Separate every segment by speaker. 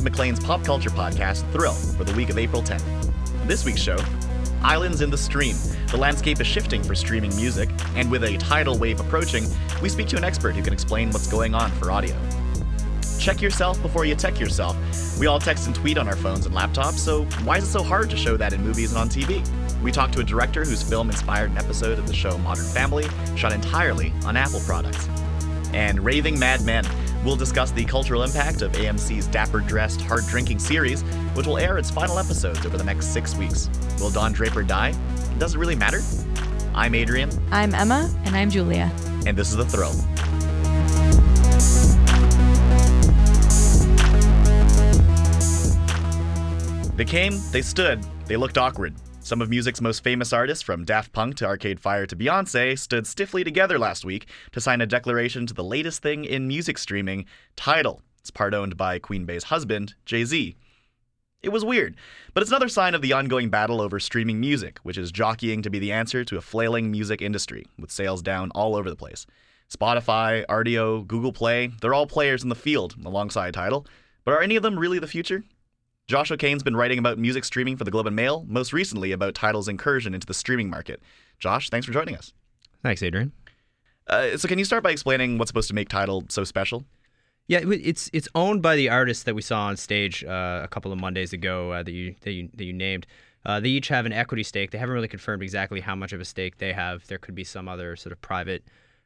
Speaker 1: to Maclean's pop culture podcast, Thrill, for the week of April 10th. This week's show Islands in the Stream. The landscape is shifting for streaming music, and with a tidal wave approaching, we speak to an expert who can explain what's going on for audio. Check yourself before you tech yourself. We all text and tweet on our phones and laptops, so why is it so hard to show that in movies and on TV? We talk to a director whose film inspired an episode of the show Modern Family, shot entirely on Apple products. And Raving Mad Men. We'll discuss the cultural impact of AMC's dapper dressed, hard drinking series, which will air its final episodes over the next six weeks. Will Don Draper die? Does it really matter? I'm Adrian.
Speaker 2: I'm Emma.
Speaker 3: And I'm Julia.
Speaker 1: And this is The Thrill. They came, they stood, they looked awkward. Some of music's most famous artists, from Daft Punk to Arcade Fire to Beyonce, stood stiffly together last week to sign a declaration to the latest thing in music streaming, Tidal. It's part owned by Queen Bey's husband, Jay Z. It was weird, but it's another sign of the ongoing battle over streaming music, which is jockeying to be the answer to a flailing music industry, with sales down all over the place. Spotify, Rdio, Google Play, they're all players in the field alongside Tidal, but are any of them really the future? Josh O'Kane's been writing about music streaming for the Globe and Mail, most recently about Tidal's incursion into the streaming market. Josh, thanks for joining us.
Speaker 4: Thanks, Adrian.
Speaker 1: Uh, so, can you start by explaining what's supposed to make Tidal so special?
Speaker 4: Yeah, it's it's owned by the artists that we saw on stage uh, a couple of Mondays ago uh, that you that you that you named. Uh, they each have an equity stake. They haven't really confirmed exactly how much of a stake they have. There could be some other sort of private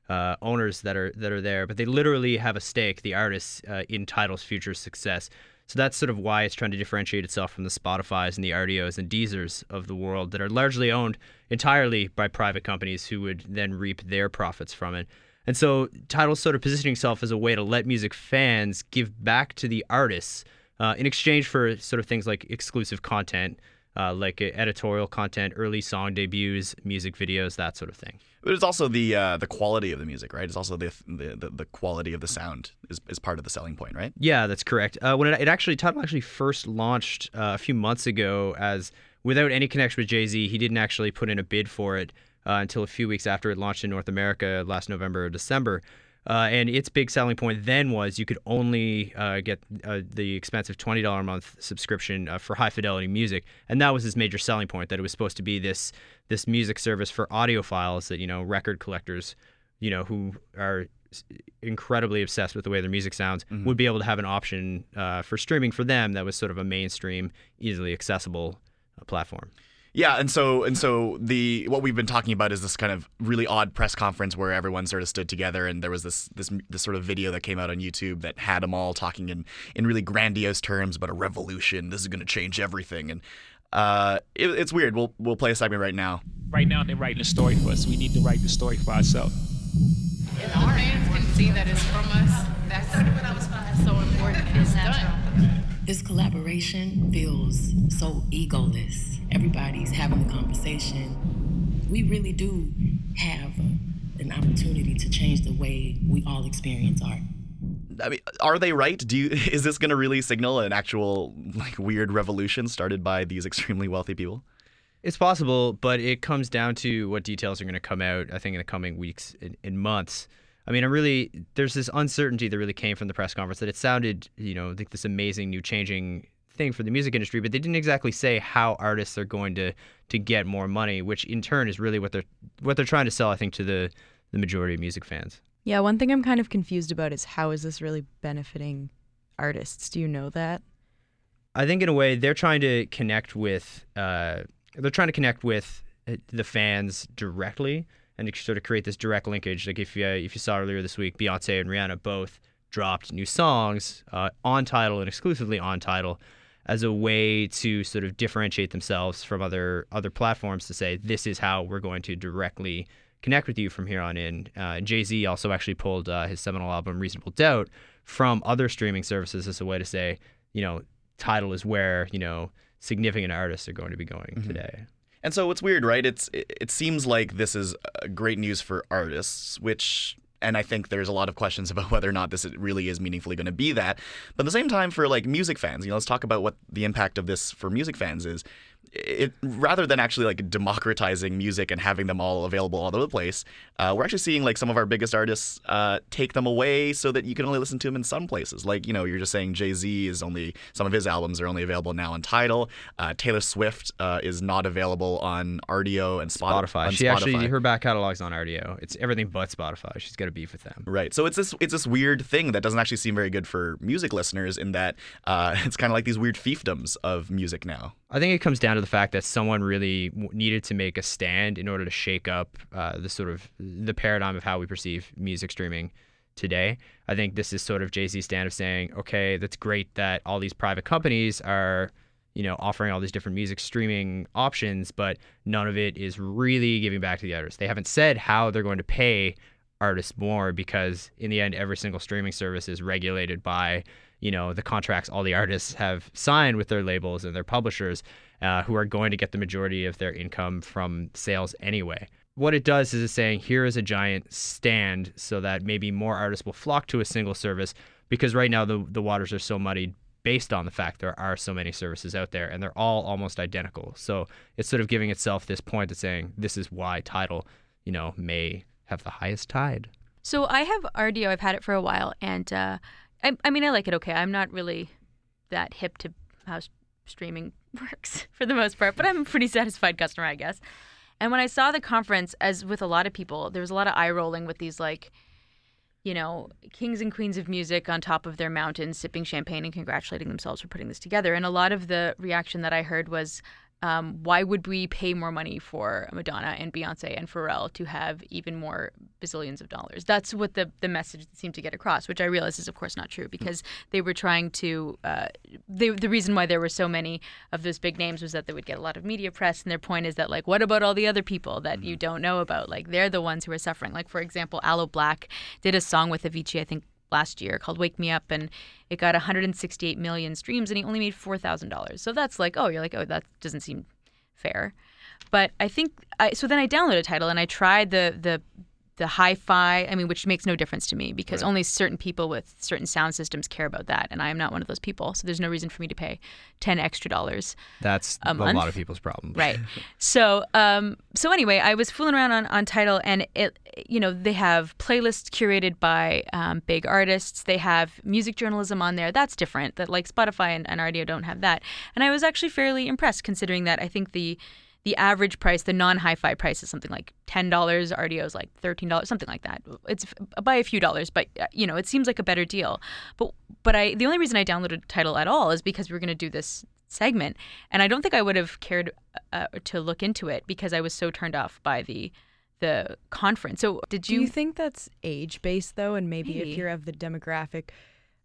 Speaker 4: uh, owners that are that are there, but they literally have a stake. The artists uh, in Tidal's future success. So that's sort of why it's trying to differentiate itself from the Spotify's and the Rdios and Deezers of the world that are largely owned entirely by private companies who would then reap their profits from it. And so Tidal's sort of positioning itself as a way to let music fans give back to the artists uh, in exchange for sort of things like exclusive content, uh, like editorial content, early song debuts, music videos, that sort of thing.
Speaker 1: But it's also the uh, the quality of the music, right? It's also the the, the, quality of the sound is, is part of the selling point, right?
Speaker 4: Yeah, that's correct. Uh, when it, it, actually Tidal actually first launched uh, a few months ago as without any connection with Jay Z, he didn't actually put in a bid for it uh, until a few weeks after it launched in North America last November or December. Uh, and its big selling point then was you could only uh, get uh, the expensive $20 a month subscription uh, for high fidelity music. And that was its major selling point that it was supposed to be this this music service for audiophiles that, you know, record collectors, you know, who are incredibly obsessed with the way their music sounds mm-hmm. would be able to have an option uh, for streaming for them that was sort of a mainstream, easily accessible uh, platform.
Speaker 1: Yeah, and so and so the what we've been talking about is this kind of really odd press conference where everyone sort of stood together, and there was this this this sort of video that came out on YouTube that had them all talking in in really grandiose terms about a revolution. This is going to change everything, and uh, it, it's weird. We'll we'll play a segment right now.
Speaker 5: Right now, they're writing a story for us. We need to write the story for ourselves.
Speaker 6: If our fans can see that it's from us, that's what I was so important. It's done.
Speaker 7: This collaboration feels so egoless everybody's having the conversation, we really do have an opportunity to change the way we all experience art.
Speaker 1: I mean, are they right? Do you is this going to really signal an actual like weird revolution started by these extremely wealthy people?
Speaker 4: It's possible, but it comes down to what details are going to come out. I think in the coming weeks and months. I mean, I really there's this uncertainty that really came from the press conference that it sounded, you know, like this amazing new changing thing for the music industry, but they didn't exactly say how artists are going to to get more money, which in turn is really what they're what they're trying to sell, I think, to the the majority of music fans.
Speaker 2: Yeah, one thing I'm kind of confused about is how is this really benefiting artists? Do you know that?
Speaker 4: I think in a way they're trying to connect with uh, they're trying to connect with uh, the fans directly and to sort of create this direct linkage. Like if you if you saw earlier this week, Beyonce and Rihanna both dropped new songs uh, on Tidal and exclusively on Tidal as a way to sort of differentiate themselves from other other platforms to say this is how we're going to directly connect with you from here on in. Uh, Jay Z also actually pulled uh, his seminal album Reasonable Doubt from other streaming services as a way to say, you know, Tidal is where you know significant artists are going to be going mm-hmm. today.
Speaker 1: And so it's weird, right? It's it, seems like this is uh, great news for artists, which and I think there's a lot of questions about whether or not this really is meaningfully going to be that. But at the same time, for like music fans, you know, let's talk about what the impact of this for music fans is. It rather than actually like democratizing music and having them all available all over the place, uh, we're actually seeing like some of our biggest artists uh, take them away so that you can only listen to them in some places. Like you know, you're just saying Jay Z is only some of his albums are only available now on Tidal. Uh, Taylor Swift uh, is not available on Rdio and Spot-
Speaker 4: Spotify. She
Speaker 1: Spotify.
Speaker 4: actually her back catalog's on Rdio. It's everything but Spotify. She's got a beef with them.
Speaker 1: Right. So it's this it's this weird thing that doesn't actually seem very good for music listeners in that uh, it's kind of like these weird fiefdoms of music now.
Speaker 4: I think it comes down to the fact that someone really needed to make a stand in order to shake up uh, the sort of the paradigm of how we perceive music streaming today. I think this is sort of Jay Z's stand of saying, okay, that's great that all these private companies are, you know, offering all these different music streaming options, but none of it is really giving back to the artists. They haven't said how they're going to pay artists more because in the end, every single streaming service is regulated by you know the contracts all the artists have signed with their labels and their publishers uh, who are going to get the majority of their income from sales anyway. What it does is it's saying here is a giant stand so that maybe more artists will flock to a single service because right now the, the waters are so muddied based on the fact there are so many services out there and they're all almost identical. So it's sort of giving itself this point of saying this is why Tidal you know may have the highest tide.
Speaker 3: So I have Rdio. I've had it for a while, and uh, I, I mean, I like it. Okay, I'm not really that hip to how streaming works for the most part, but I'm a pretty satisfied customer, I guess. And when I saw the conference, as with a lot of people, there was a lot of eye rolling with these like, you know, kings and queens of music on top of their mountains, sipping champagne and congratulating themselves for putting this together. And a lot of the reaction that I heard was, um, why would we pay more money for Madonna and Beyonce and Pharrell to have even more bazillions of dollars? That's what the the message seemed to get across, which I realize is of course not true because they were trying to. Uh, they, the reason why there were so many of those big names was that they would get a lot of media press, and their point is that like, what about all the other people that you don't know about? Like they're the ones who are suffering. Like for example, Aloe Blacc did a song with Avicii, I think last year called Wake Me Up and it got 168 million streams and he only made $4,000. So that's like, oh, you're like, oh, that doesn't seem fair. But I think I so then I downloaded a Tidal and I tried the the the hi-fi, I mean, which makes no difference to me because only certain people with certain sound systems care about that, and I am not one of those people. So there's no reason for me to pay ten extra dollars
Speaker 4: that's
Speaker 3: A
Speaker 4: a, lot of people's problem.
Speaker 3: Right. So um so anyway i was fooling around on, on Tidal and it you know they have playlists curated by um, big artists. They have music journalism on there. That's different that like spotify and, and rdio don't have that. And i was actually fairly impressed considering that i think the the average price, the non-hi-fi price, is something like ten dollars. Rdio is like thirteen dollars, something like that. It's by a few dollars, but uh, you know, it seems like a better deal. But but I the only reason I downloaded Tidal at all is because we were going to do this segment, and I don't think I would have cared uh, to look into it because I was so turned off by the the conference. So did
Speaker 2: Do
Speaker 3: you?
Speaker 2: you think that's age based though? And maybe,
Speaker 3: Maybe.
Speaker 2: if you're of the demographic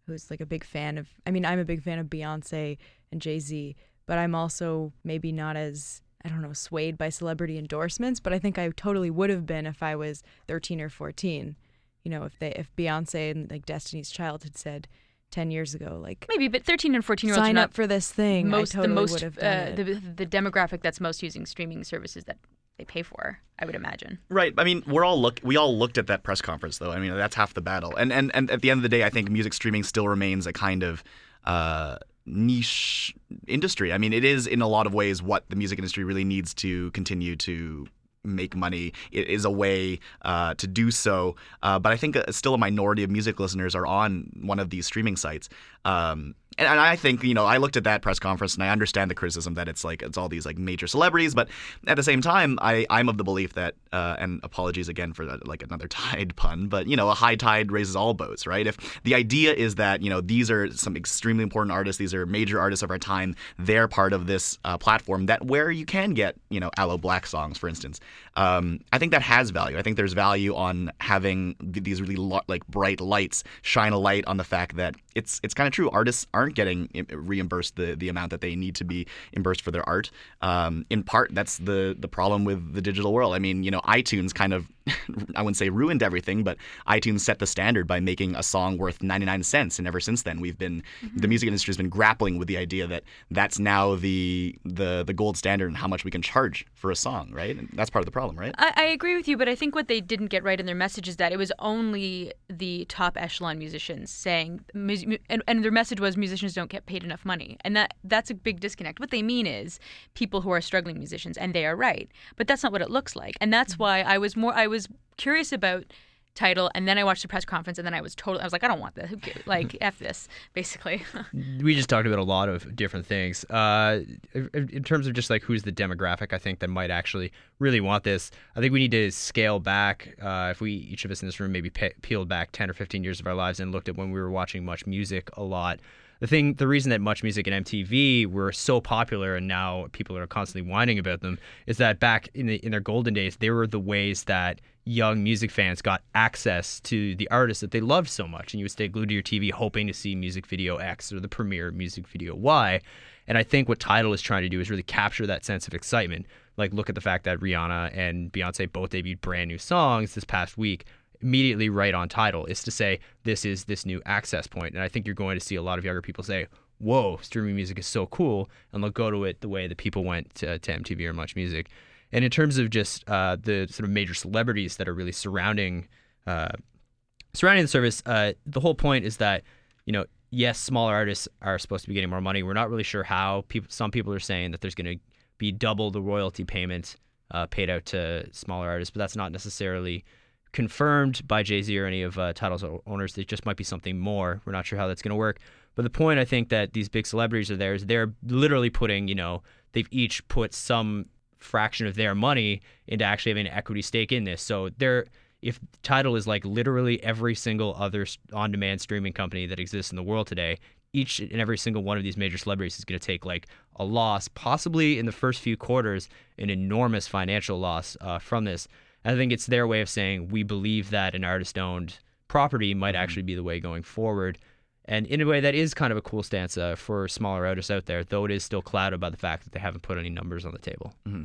Speaker 2: who's like a big fan of, I mean, I'm a big fan of Beyonce and Jay Z, but I'm also maybe not as, I don't know, swayed by celebrity endorsements. But I think I totally would have been if I was 13 or 14. You know, if they, if Beyonce and like Destiny's Child had said 10 years ago, like,
Speaker 3: Maybe, but thirteen and fourteen year olds are
Speaker 2: sign up for this thing,
Speaker 3: most
Speaker 2: I totally
Speaker 3: the most
Speaker 2: would have
Speaker 3: uh,
Speaker 2: it.
Speaker 3: the the demographic that's most using streaming services that they pay for. I would imagine.
Speaker 1: Right. I mean, we're all look. We all looked at that press conference, though. I mean, that's half the battle. And and and at the end of the day, I think music streaming still remains a kind of uh, niche industry. I mean, it is in a lot of ways what the music industry really needs to continue to make money. It is a way uh, to do so. Uh, but I think uh, still a minority of music listeners are on one of these streaming sites. Um, and, and I think you know I looked at that press conference and I understand the criticism that it's like it's all these like major celebrities, but at the same time I I'm of the belief that uh, and apologies again for that, like another tide pun, but you know a high tide raises all boats, right? If the idea is that you know these are some extremely important artists, these are major artists of our time, they're part of this uh, platform that where you can get you know Aloe Blacc songs, for instance. Um, I think that has value. I think there's value on having th- these really lo- like bright lights shine a light on the fact that it's it's kind of true. Artists aren't getting im- reimbursed the, the amount that they need to be reimbursed for their art. Um, in part, that's the the problem with the digital world. I mean, you know, iTunes kind of I wouldn't say ruined everything, but iTunes set the standard by making a song worth 99 cents, and ever since then, we've been the mm-hmm. music industry has been grappling with the idea that that's now the the the gold standard and how much we can charge for a song, right? And that's part of the problem, right?
Speaker 3: I, I agree with you, but I think what they didn't get right in their message is that it was only the top echelon musicians saying, and, and their message was musicians musicians don't get paid enough money, and that that's a big disconnect. What they mean is people who are struggling musicians, and they are right, but that's not what it looks like, and that's mm-hmm. why I was more I was curious about Tidal and then I watched the press conference and then I was totally I was like I don't want this. Like f this basically.
Speaker 4: We just talked about a lot of different things. Uh, in terms of just like who's the demographic I think that might actually really want this. I think we need to scale back uh, if we each of us in this room maybe pe- peeled back 10 or 15 years of our lives and looked at when we were watching much music a lot the thing the reason that much music and MTV were so popular and now people are constantly whining about them is that back in the, in their golden days they were the ways that young music fans got access to the artists that they loved so much. And you would stay glued to your TV hoping to see music video X or the premiere music video Y. And I think what Tidal is trying to do is really capture that sense of excitement. Like look at the fact that Rihanna and Beyonce both debuted brand new songs this past week immediately right on Tidal is to say this is this new access point and I think you're going to see a lot of younger people say whoa streaming music is so cool and they'll go to it the way that people went to, to MTV or Much Music and in terms of just uh, the sort of major celebrities that are really surrounding uh, surrounding the service, uh, the whole point is that you know, yes, smaller artists are supposed to be getting more money. We're not really sure how. People, some people are saying that there's going to be double the royalty payment uh, paid out to smaller artists, but that's not necessarily confirmed by Jay Z or any of uh, Tidal's owners. It just might be something more. We're not sure how that's going to work. But the point I think that these big celebrities are there is they're literally putting, you know, they've each put some fraction of their money into actually having an equity stake in this. So there, if Tidal is like literally every single other on-demand streaming company that exists in the world today, each and every single one of these major celebrities is going to take like a loss, possibly in the first few quarters, an enormous financial loss uh, from this. I think it's their way of saying we believe that an artist-owned property might mm-hmm. actually be the way going forward. And in a way, that is kind of a cool stance uh, for smaller artists out there, though it is still clouded by the fact that they haven't put any numbers on the table.
Speaker 1: Mm-hmm.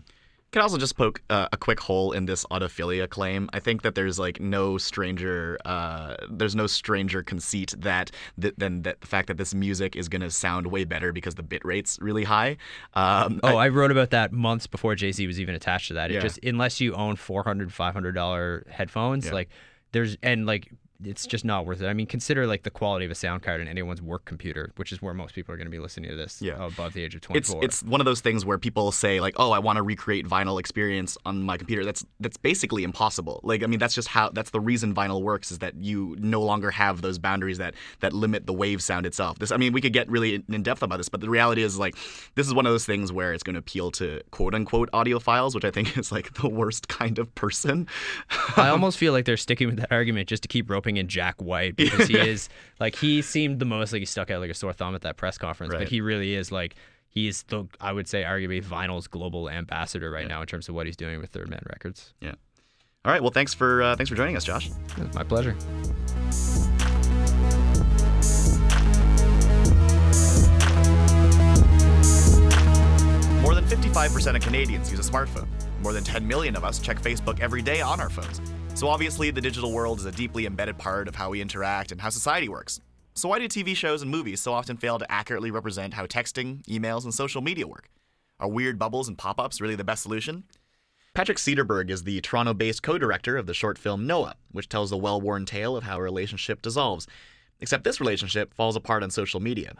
Speaker 1: Can also just poke uh, a quick hole in this audiophilia claim. I think that there's like no stranger, uh, there's no stranger conceit that th- than that the fact that this music is gonna sound way better because the bit rate's really high.
Speaker 4: Um, oh, I, I, wrote about that months before Jay Z was even attached to that. It yeah. just unless you own 400 500 dollar headphones, yeah. like there's and like it's just not worth it. I mean, consider like the quality of a sound card in anyone's work computer, which is where most people are going to be listening to this yeah. above the age of 24.
Speaker 1: It's, it's one of those things where people say like, "Oh, I want to recreate vinyl experience on my computer." That's that's basically impossible. Like, I mean, that's just how that's the reason vinyl works is that you no longer have those boundaries that that limit the wave sound itself. This I mean, we could get really in depth about this, but the reality is like this is one of those things where it's going to appeal to quote unquote audiophiles, which I think is like the worst kind of person.
Speaker 4: I almost feel like they're sticking with that argument just to keep roping in Jack White because he is like he seemed the most like he stuck out like a sore thumb at that press conference, right. but he really is like he's the I would say arguably vinyl's global ambassador right yeah. now in terms of what he's doing with Third Man Records.
Speaker 1: Yeah. All right. Well, thanks for uh, thanks for joining us, Josh.
Speaker 4: my pleasure.
Speaker 1: More than 55% of Canadians use a smartphone. More than 10 million of us check Facebook every day on our phones. So obviously, the digital world is a deeply embedded part of how we interact and how society works. So why do TV shows and movies so often fail to accurately represent how texting, emails, and social media work? Are weird bubbles and pop-ups really the best solution? Patrick Cederberg is the Toronto-based co-director of the short film Noah, which tells the well-worn tale of how a relationship dissolves. Except this relationship falls apart on social media.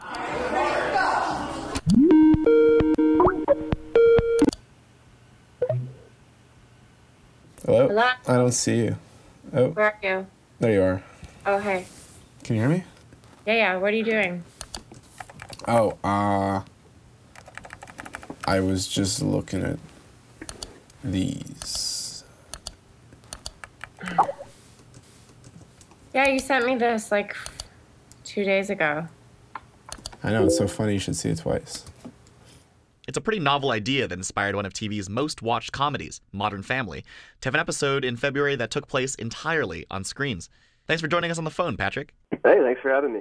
Speaker 8: Hello? I don't see you.
Speaker 9: Oh. Where are you?
Speaker 8: There you are.
Speaker 9: Oh, hey.
Speaker 8: Can you hear me?
Speaker 9: Yeah, yeah. What are you doing?
Speaker 8: Oh, uh. I was just looking at these.
Speaker 9: Yeah, you sent me this like two days ago.
Speaker 8: I know, it's so funny you should see it twice.
Speaker 1: It's a pretty novel idea that inspired one of TV's most watched comedies, Modern Family, to have an episode in February that took place entirely on screens. Thanks for joining us on the phone, Patrick.
Speaker 10: Hey, thanks for having me.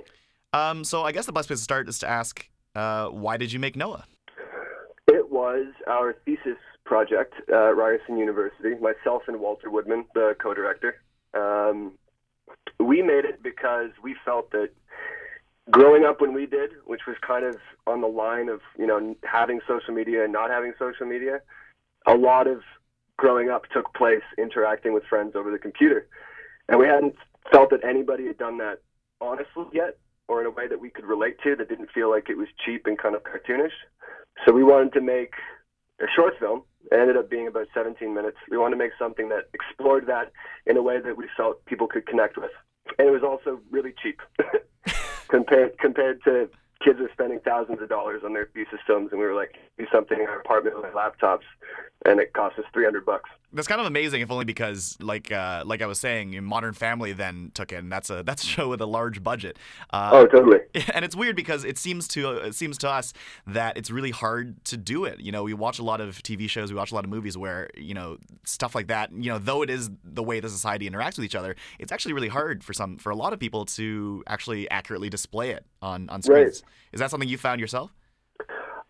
Speaker 1: Um, so I guess the best place to start is to ask, uh, why did you make Noah?
Speaker 10: It was our thesis project at Ryerson University. Myself and Walter Woodman, the co-director. Um, we made it because we felt that growing up when we did, which was kind of on the line of you know having social media and not having social media, a lot of growing up took place interacting with friends over the computer, and we hadn't felt that anybody had done that honestly yet. or in a way that we could relate to that didn't feel like it was cheap and kind of cartoonish. So we wanted to make a short film. It ended up being about 17 minutes. We wanted to make something that explored that in a way that we felt people could connect with. And it was also really cheap compared compared to kids are spending thousands of dollars on their thesis films, and we were like, do something in our apartment with laptops, and it cost us 300 bucks.
Speaker 1: That's kind of amazing, if only because, like, uh, like I was saying, Modern Family then took it, and that's a that's a show with a large budget.
Speaker 10: Uh, oh, totally.
Speaker 1: And it's weird because it seems to it seems to us that it's really hard to do it. You know, we watch a lot of TV shows, we watch a lot of movies where you know stuff like that. You know, though it is the way the society interacts with each other, it's actually really hard for some for a lot of people to actually accurately display it on on screens. Right. Is that something you found yourself?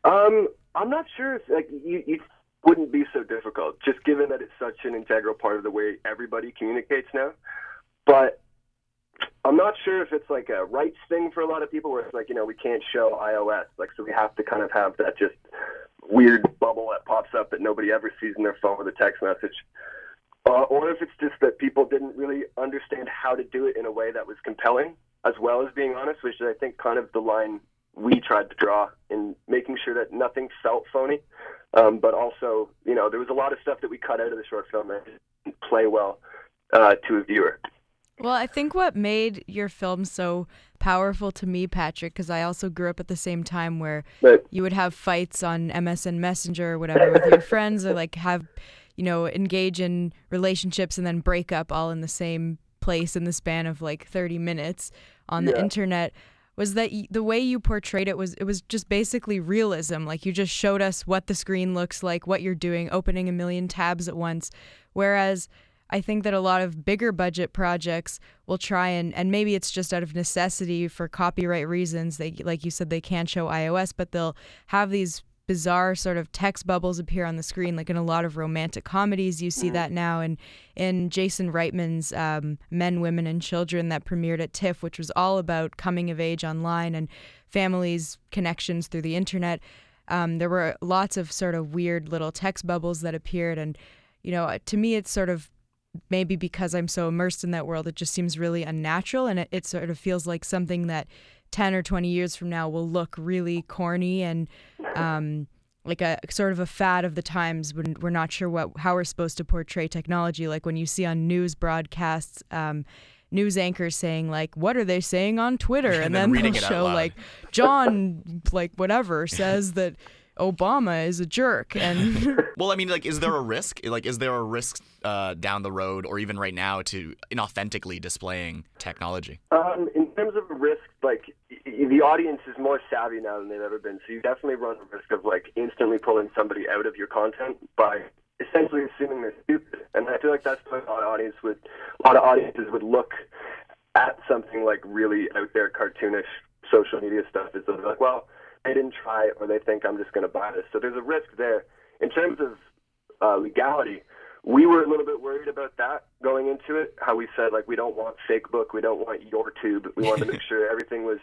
Speaker 10: Um, I'm not sure if like you, you wouldn't be so difficult, just given that it's such an integral part of the way everybody communicates now. But I'm not sure if it's like a rights thing for a lot of people, where it's like you know we can't show iOS, like so we have to kind of have that just weird bubble that pops up that nobody ever sees in their phone with a text message. Uh, or if it's just that people didn't really understand how to do it in a way that was compelling, as well as being honest, which is I think kind of the line we tried to draw in making sure that nothing felt phony. Um, but also, you know, there was a lot of stuff that we cut out of the short film that didn't play well uh, to a viewer.
Speaker 2: Well, I think what made your film so powerful to me, Patrick, because I also grew up at the same time where but, you would have fights on MSN Messenger or whatever with your friends, or like have, you know, engage in relationships and then break up all in the same place in the span of like 30 minutes on the yeah. internet was that the way you portrayed it was it was just basically realism. Like you just showed us what the screen looks like what you're doing opening a million tabs at once. Whereas I think that a lot of bigger budget projects will try and and maybe it's just out of necessity for copyright reasons they like you said they can't show iOS but they'll have these bizarre sort of text bubbles appear on the screen, like in a lot of romantic comedies. You see mm-hmm. that now, and in Jason Reitman's um, Men, Women, and Children that premiered at TIFF, which was all about coming of age online and families' connections through the internet. Um, there were lots of sort of weird little text bubbles that appeared, and you know, to me, it's sort of maybe because I'm so immersed in that world, it just seems really unnatural, and it, it sort of feels like something that 10 or 20 years from now will look really corny and um, like a sort of a fad of the times when we're not sure what how we're supposed to portray technology. Like when you see on news broadcasts um, news anchors saying like what are they saying on twitter? And,
Speaker 1: and
Speaker 2: then,
Speaker 1: then
Speaker 2: they'll show like john like whatever says that Obama is a jerk and
Speaker 1: well I mean like is there a risk? Like is there a risk uh, down the road or even right now to inauthentically displaying technology?
Speaker 10: Um, in terms of risk like the audience is more savvy now than they've ever been so you definitely run the risk of like instantly pulling somebody out of your content by essentially assuming they're stupid and I feel like that's what a lot of audience would a lot of audiences would look at something like really out there cartoonish social media stuff is they'll be like well they didn't try or they think I'm just going to buy this. So there's a risk there. In terms of uh, legality, we were a little bit worried about that going into it. How we said like we don't want fake book, we don't want your tube. We wanted to make sure everything was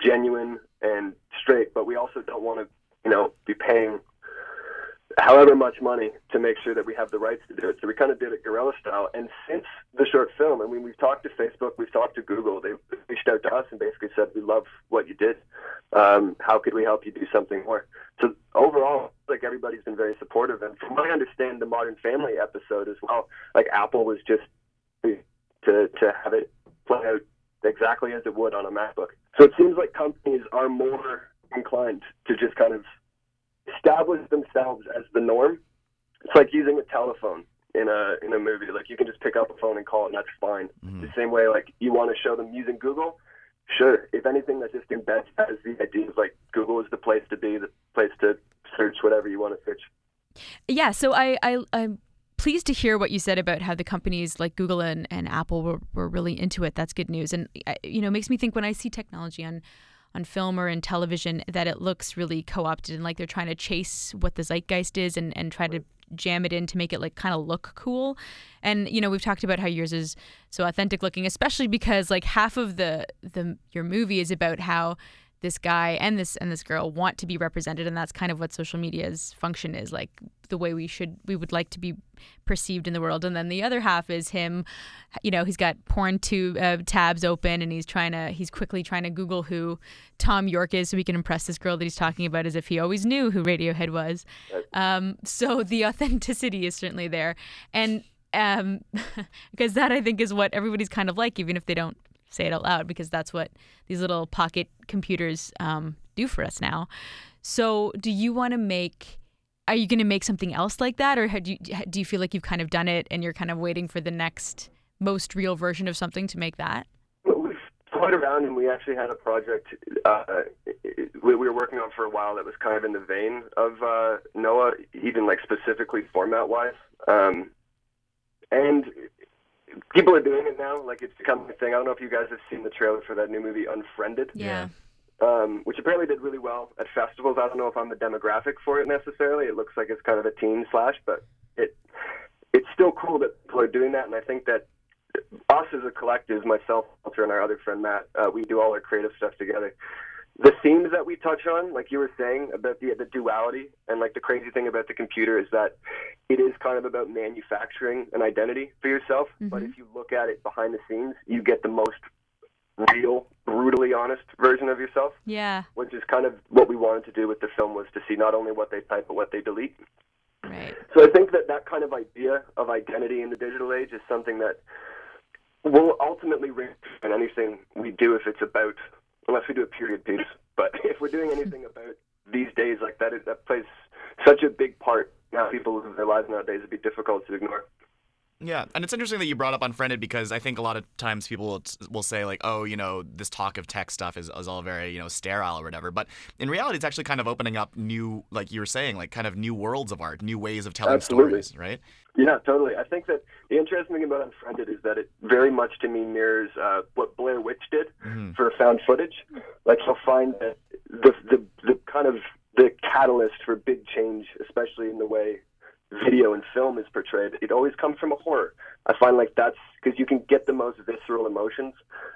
Speaker 10: genuine and straight, but we also don't want to, you know, be paying however much money to make sure that we have the rights to do it. So we kind of did it guerrilla style. And since the short film, I mean, we've talked to Facebook, we've talked to Google. They reached out to us and basically said, "We love what you did. Um, how could we help you do something more?" So overall, like everybody's been very supportive. And from what I understand, the Modern Family episode as well, like Apple was just to to have it exactly as it would on a MacBook. So it seems like companies are more inclined to just kind of establish themselves as the norm. It's like using a telephone in a in a movie. Like you can just pick up a phone and call it, and that's fine. Mm-hmm. The same way, like you want to show them using Google. Sure. If anything, that just embeds as the idea of like Google is the place to be, the place to search whatever you want to search.
Speaker 3: Yeah. So I I I'm pleased to hear what you said about how the companies like Google and, and Apple were, were really into it. That's good news. And, uh, you know, makes me think when I see technology on on film or in television that it looks really co-opted and like they're trying to chase what the zeitgeist is and, and try to jam it in to make it like kind of look cool. And you know, we've talked about how yours is so authentic looking, especially because like half of the the your movie is about how this guy and this and this girl want to be represented and that's kind of what social media's function is like the way we should we would like to be perceived in the world. And then the other half is him you know he's got porn tube uh, tabs open and he's trying to he's quickly trying to google who Thom Yorke is so he can impress this girl that he's talking about as if he always knew who radiohead was. Um, so the authenticity is certainly there. And um, because that i think is what everybody's kind of like even if they don't say it out loud because that's what these little pocket computers um, do for us now. So, do you want to make? Are you going to make something else like that, or do you do you feel like you've kind of done it and you're kind of waiting for the next most real version of something to make that?
Speaker 10: We've around, and we actually had a project uh, we were working on for a while that was kind of in the vein of uh, Noah, even like specifically format wise. Um, and people are doing it now. Like it's become a thing. I don't know if you guys have seen the trailer for that new movie Unfriended.
Speaker 3: Yeah.
Speaker 10: Um, which apparently did really well at festivals. I don't know if I'm the demographic for it necessarily. It looks like it's kind of a teen slash, but it it's still cool that people are doing that. And I think that us as a collective, myself, Walter, and our other friend Matt, uh, we do all our creative stuff together the themes that we touch on, like you were saying about the the duality, and like the crazy thing about the computer is that it is kind of about manufacturing an identity for yourself. Mm-hmm. But if you look at it behind the scenes, you get the most real, brutally honest version of yourself.
Speaker 3: Yeah.
Speaker 10: Which is kind of what we wanted to do with the film was to see not only what they type but what they delete.
Speaker 3: Right.
Speaker 10: So I think that that kind of idea of identity in the digital age is something that will ultimately ring in anything we do if it's about unless we do a period piece. But if we're doing anything about these days like that, that plays such a big part in how people live their lives nowadays. It'd be difficult to ignore.
Speaker 1: Yeah, and it's interesting that you brought up Unfriended because I think a lot of times people will, will say like, oh, you know, this talk of tech stuff is, is all very you know sterile or whatever. But in reality, it's actually kind of opening up new, like you were saying, like kind of new worlds of art, new ways of telling
Speaker 10: Absolutely.
Speaker 1: stories, right?
Speaker 10: Yeah, totally. I think that the interesting thing about Unfriended is that it very much to me mirrors uh, what Blair Witch did mm-hmm. for found footage. Like you'll find that the, the the kind of the catalyst for big change, especially in the way video and film is portrayed, it always comes from a horror. I find like that's because you can get the most visceral emotions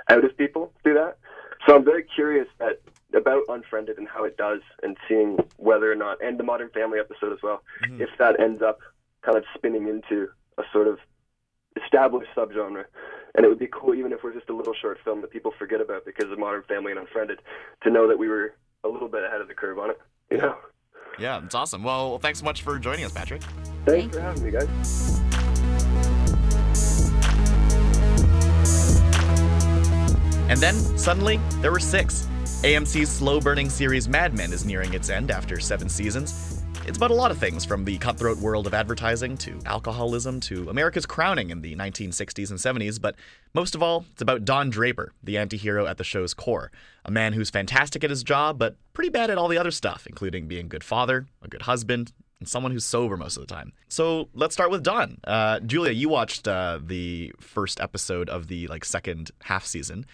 Speaker 10: out of people through that. So I'm very curious that about Unfriended and how it does, and seeing whether or not, and the Modern Family episode as well, mm-hmm. if that ends up kind of spinning into a sort of established subgenre. And it would be cool, even if we're just a little short film that people forget about because of Modern Family and Unfriended, to know that we were a little bit ahead of the curve on it. You know.
Speaker 1: Yeah, it's awesome. Well, thanks so much for joining us, Patrick.
Speaker 10: Thanks Thank for having me, guys.
Speaker 1: And then, suddenly, there were six. AMC's slow burning series Mad Men is nearing its end after seven seasons. It's about a lot of things from the cutthroat world of advertising to alcoholism to America's crowning in the 1960s and 70s, but most of all, it's about Don Draper, the anti hero at the show's core. A man who's fantastic at his job, but pretty bad at all the other stuff, including being a good father, a good husband, and someone who's sober most of the time. So let's start with Don. Uh, Julia, you watched uh, the first episode of the like second half season.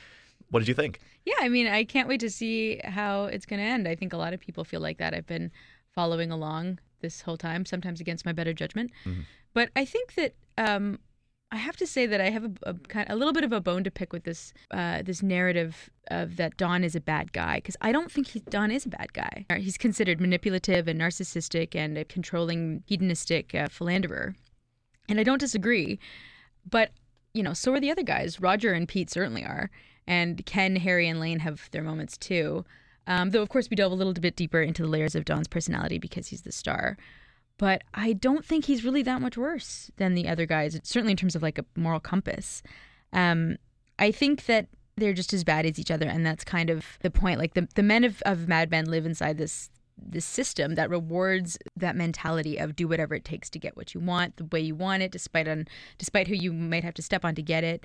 Speaker 1: What did you think?
Speaker 3: Yeah, I mean, I can't wait to see how it's going to end. I think a lot of people feel like that. I've been following along this whole time, sometimes against my better judgment. Mm-hmm. But I think that um, I have to say that I have a, a, kind, a little bit of a bone to pick with this uh, this narrative of that Don is a bad guy because I don't think he, Don is a bad guy. He's considered manipulative and narcissistic and a controlling, hedonistic uh, philanderer, and I don't disagree. But you know, so are the other guys. Roger and Pete certainly are, and Ken, Harry, and Lane have their moments too. Um, though, of course, we delve a little bit deeper into the layers of Don's personality because he's the star. But I don't think he's really that much worse than the other guys, certainly in terms of like a moral compass. Um, I think that they're just as bad as each other, and that's kind of the point. Like the, the men of, of Mad Men live inside this this system that rewards that mentality of do whatever it takes to get what you want the way you want it despite on despite who you might have to step on to get it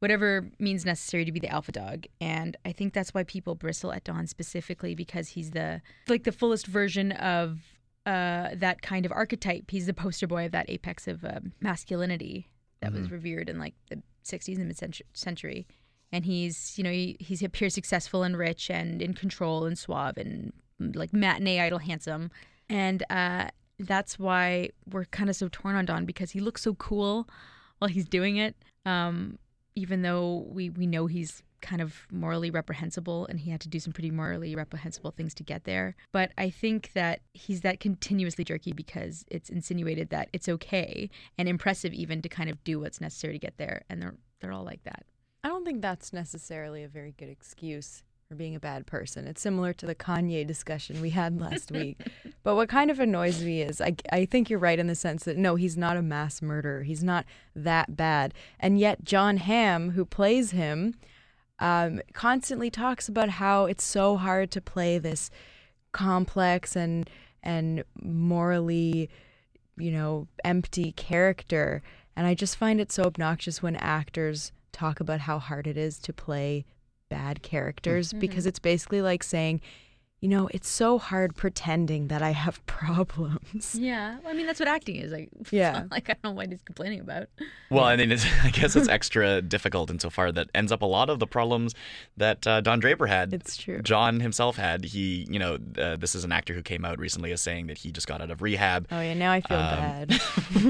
Speaker 3: whatever means necessary to be the alpha dog. And i think that's why people bristle at don specifically because he's the like the fullest version of uh, that kind of archetype. He's the poster boy of that apex of um, masculinity that mm-hmm. was revered in like the 60s and mid-century and he's you know he, he appears successful and rich and in control and suave and like matinee idol handsome. And uh, that's why we're kind of so torn on don because he looks so cool while he's doing it. Um, even though we we know he's kind of morally reprehensible and he had to do some pretty morally reprehensible things to get there. But I think that he's that continuously jerky because it's insinuated that it's okay and impressive even to kind of do what's necessary to get there and they're they're all like that.
Speaker 2: I don't think that's necessarily a very good excuse for being a bad person. It's similar to the Kanye discussion we had last week. But what kind of annoys me is I, I think you're right in the sense that no, he's not a mass murderer. He's not that bad. And yet, John Hamm, who plays him, um, constantly talks about how it's so hard to play this complex and and morally, you know, empty character. And I just find it so obnoxious when actors talk about how hard it is to play bad characters
Speaker 3: Mm-hmm.
Speaker 2: because it's basically like saying, you know, it's so hard pretending that I have problems.
Speaker 3: Yeah, well, I mean that's what acting is. Like,
Speaker 2: Yeah.
Speaker 3: like I don't know what he's complaining about.
Speaker 1: Well, I mean, it's, I guess it's extra difficult insofar that ends up a lot of the problems that uh, Don Draper had.
Speaker 2: It's true.
Speaker 1: John himself had. He, you know, uh, this is an actor who came out recently as saying that he just got out of rehab.
Speaker 2: Oh yeah, now I feel
Speaker 1: Um,
Speaker 2: bad.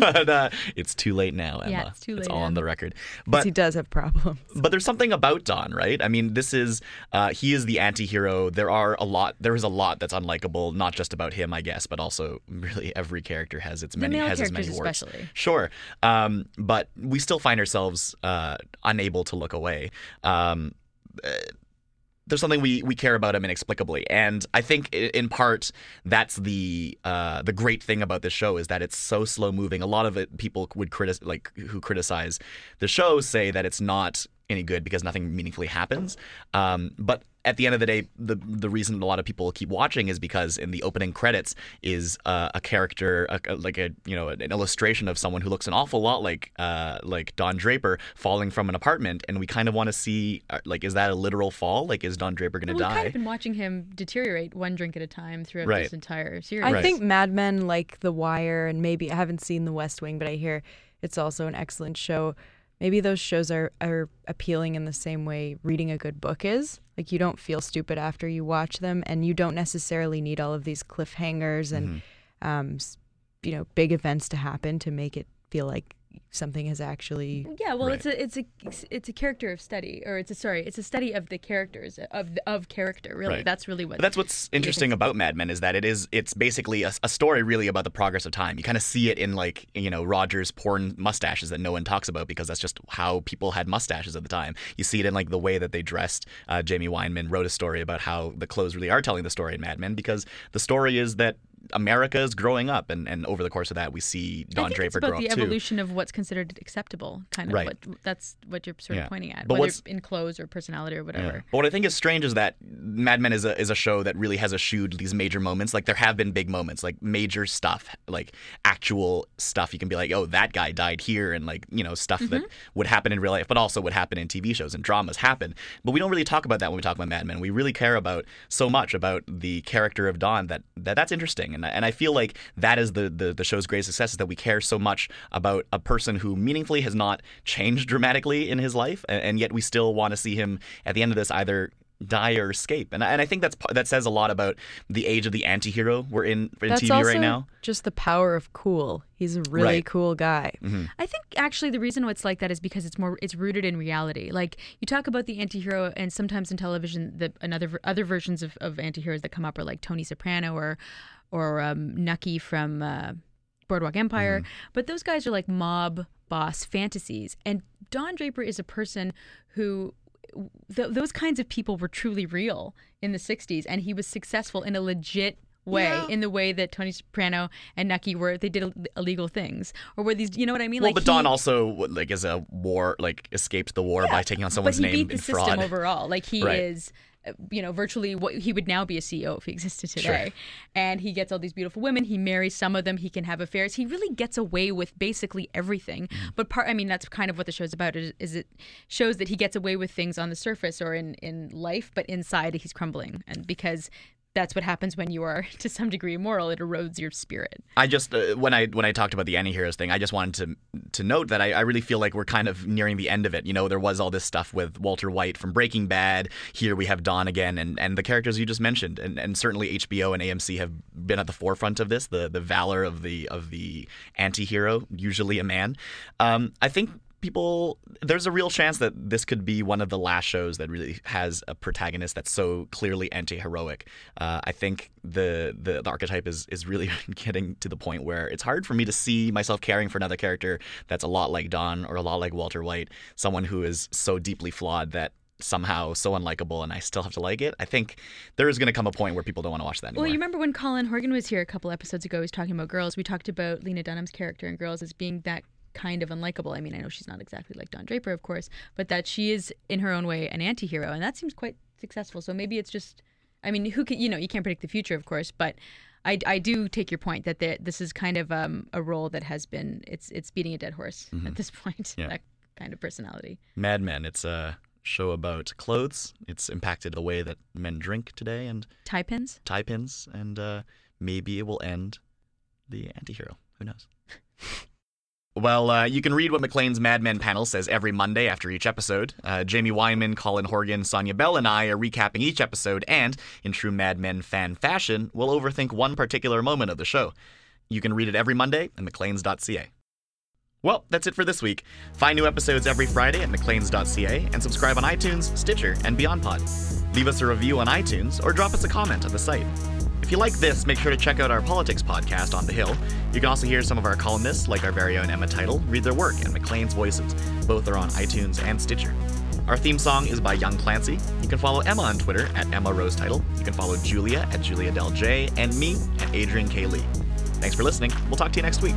Speaker 1: but uh, it's too late now, Emma.
Speaker 3: Yeah, it's too late, It's
Speaker 1: all on the record. But
Speaker 2: he does have problems.
Speaker 1: but there's something about Don, right? I mean, this is uh, he is the anti-hero. There are a lot. There is a lot that's unlikable, not just about him, I guess, but also really every character has its
Speaker 3: The
Speaker 1: many has its many warts.
Speaker 3: especially.
Speaker 1: Sure, um, but we still find ourselves uh, unable to look away. Um, uh, there's something we, we care about him inexplicably, and I think in part that's the uh, the great thing about this show is that it's so slow moving. A lot of it people would criticize like who criticize the show say that it's not any good because nothing meaningfully happens. Um, but at the end of the day, the the reason a lot of people keep watching is because in the opening credits is uh, a character, a, a- like a you know an illustration of someone who looks an awful lot like uh, like Don Draper falling from an apartment, and we kind of want to see uh, like is that a literal fall? Like is Don Draper going to
Speaker 3: Well, we've kind of been watching him deteriorate one drink at a time throughout
Speaker 1: Right.
Speaker 3: this entire series.
Speaker 2: I think Mad Men, like The Wire, and maybe I haven't seen The West Wing, but I hear it's also an excellent show. Maybe those shows are, are appealing in the same way reading a good book is. Like you don't feel stupid after you watch them, and you don't necessarily need all of these cliffhangers and um, you know big events to happen to make it feel like something has actually.
Speaker 3: Yeah, well,
Speaker 1: Right.
Speaker 3: it's a it's a it's a character of study, or it's a sorry, it's a study of the characters of of character. Really,
Speaker 1: Right.
Speaker 3: that's really what.
Speaker 1: But that's what's interesting about Mad Men is that it is it's basically a, a story really about the progress of time. You kind of see it in like you know Rogers' porn mustaches that no one talks about because that's just how people had mustaches at the time. You see it in like the way that they dressed. Uh, Jaime Weinman wrote a story about how the clothes really are telling the story in Mad Men because the story is that America is growing up, and, and over the course of that we see Don
Speaker 3: I think
Speaker 1: Draper
Speaker 3: it's about
Speaker 1: grow
Speaker 3: the
Speaker 1: up too.
Speaker 3: evolution of what's considered acceptable, kind of.
Speaker 1: Right.
Speaker 3: What that's what you're sort
Speaker 1: Yeah.
Speaker 3: of pointing at,
Speaker 1: But
Speaker 3: whether
Speaker 1: what's-
Speaker 3: in clothes or personality or
Speaker 1: Yeah.
Speaker 3: whatever.
Speaker 1: But what I think is strange is that Mad Men is a is a show that really has eschewed these major moments. Like there have been big moments, like major stuff, like actual stuff. You can be like, oh, that guy died here, and like you know stuff that mm-hmm. would happen in real life, but also would happen in TV shows and dramas happen. But we don't really talk about that when we talk about Mad Men. We really care about so much about the character of Don that, that that's interesting, and I- and I feel like that is the, the the show's greatest success is that we care so much about a person who meaningfully has not changed dramatically in his life, and, and yet we still want to see him at the end of this either die or escape. And I, and I think that's that says a lot about the age of the anti-hero we're in in
Speaker 2: That's
Speaker 1: TV right now.
Speaker 2: just the power of cool. He's a really
Speaker 1: Right.
Speaker 2: cool guy.
Speaker 3: I think actually the reason why it's like that is because it's more it's rooted in reality. Like you talk about the antihero, and sometimes in television, the another other versions of, of antiheroes that come up are like Tony Soprano or or um, Nucky from uh, Boardwalk Empire. But those guys are like mob boss fantasies, and Don Draper is a person who. Th- those kinds of people were truly real in the 60s and he was successful in a legit way
Speaker 1: Yeah.
Speaker 3: in the way that Tony Soprano and Nucky were they did illegal things or were these you know what I mean
Speaker 1: Well,
Speaker 3: like
Speaker 1: but
Speaker 3: he-
Speaker 1: Don also like is a war like escaped the war by taking on someone's
Speaker 3: but he
Speaker 1: name
Speaker 3: beat the
Speaker 1: in
Speaker 3: system
Speaker 1: fraud.
Speaker 3: overall. Like he
Speaker 1: Right.
Speaker 3: is, you know, virtually what he would now be a CEO if he existed today.
Speaker 1: Sure.
Speaker 3: And he gets all these beautiful women. He marries some of them. He can have affairs. He really gets away with basically everything.
Speaker 1: Mm-hmm.
Speaker 3: But part, I mean, that's kind of what the show's about. Is, is it shows that he gets away with things on the surface or in in life, but inside he's crumbling, and because. That's what happens when you are, to some degree, immoral. It erodes your spirit.
Speaker 1: I just uh, when I when I talked about the anti-heroes thing, I just wanted to to note that I, I really feel like we're kind of nearing the end of it. You know, there was all this stuff with Walter White from Breaking Bad. Here we have Don again, and, and the characters you just mentioned, and, and certainly HBO and AMC have been at the forefront of this. The the valor of the of the anti-hero, usually a man. Um, I think people there's a real chance that this could be one of the last shows that really has a protagonist that's so clearly anti-heroic uh, i think the, the the archetype is is really getting to the point where it's hard for me to see myself caring for another character that's a lot like don or a lot like walter white someone who is so deeply flawed that somehow so unlikable and I still have to like it. I think there is going to come a point where people don't want to watch that anymore.
Speaker 3: Well, you remember when Colin Horgan was here a couple episodes ago, he was talking about girls. We talked about Lena Dunham's character in Girls as being that kind of unlikable. I mean, I know she's not exactly like Don Draper, of course, but that she is in her own way an anti-hero and that seems quite successful. So maybe it's just I mean, who can you know, you can't predict the future, of course, but I, I do take your point that the, this is kind of um, a role that has been it's it's beating a dead horse
Speaker 1: Mhm.
Speaker 3: at this point.
Speaker 1: Yeah.
Speaker 3: That kind of personality.
Speaker 1: Mad Men, it's a show about clothes. It's impacted the way that men drink today and
Speaker 3: Tie pins.
Speaker 1: tie pins, and uh, maybe it will end the anti-hero. Who knows? Well, uh, you can read what Maclean's Mad Men panel says every Monday after each episode. Uh, Jaime Weinman, Colin Horgan, Sonya Bell, and I are recapping each episode, and in true Mad Men fan fashion, we'll overthink one particular moment of the show. You can read it every Monday at Maclean's.ca. Well, that's it for this week. Find new episodes every Friday at Maclean's.ca and subscribe on iTunes, Stitcher, and BeyondPod. Leave us a review on iTunes or drop us a comment on the site. If you like this, make sure to check out our politics podcast on the Hill. You can also hear some of our columnists, like our very own Emma Teitel, read their work and Maclean's Voices. Both are on iTunes and Stitcher. Our theme song is by Young Clancy. You can follow Emma on Twitter at Emma Rose Teitel. You can follow Julia at Julia Del J and me at Adrian K. Lee. Thanks for listening. We'll talk to you next week.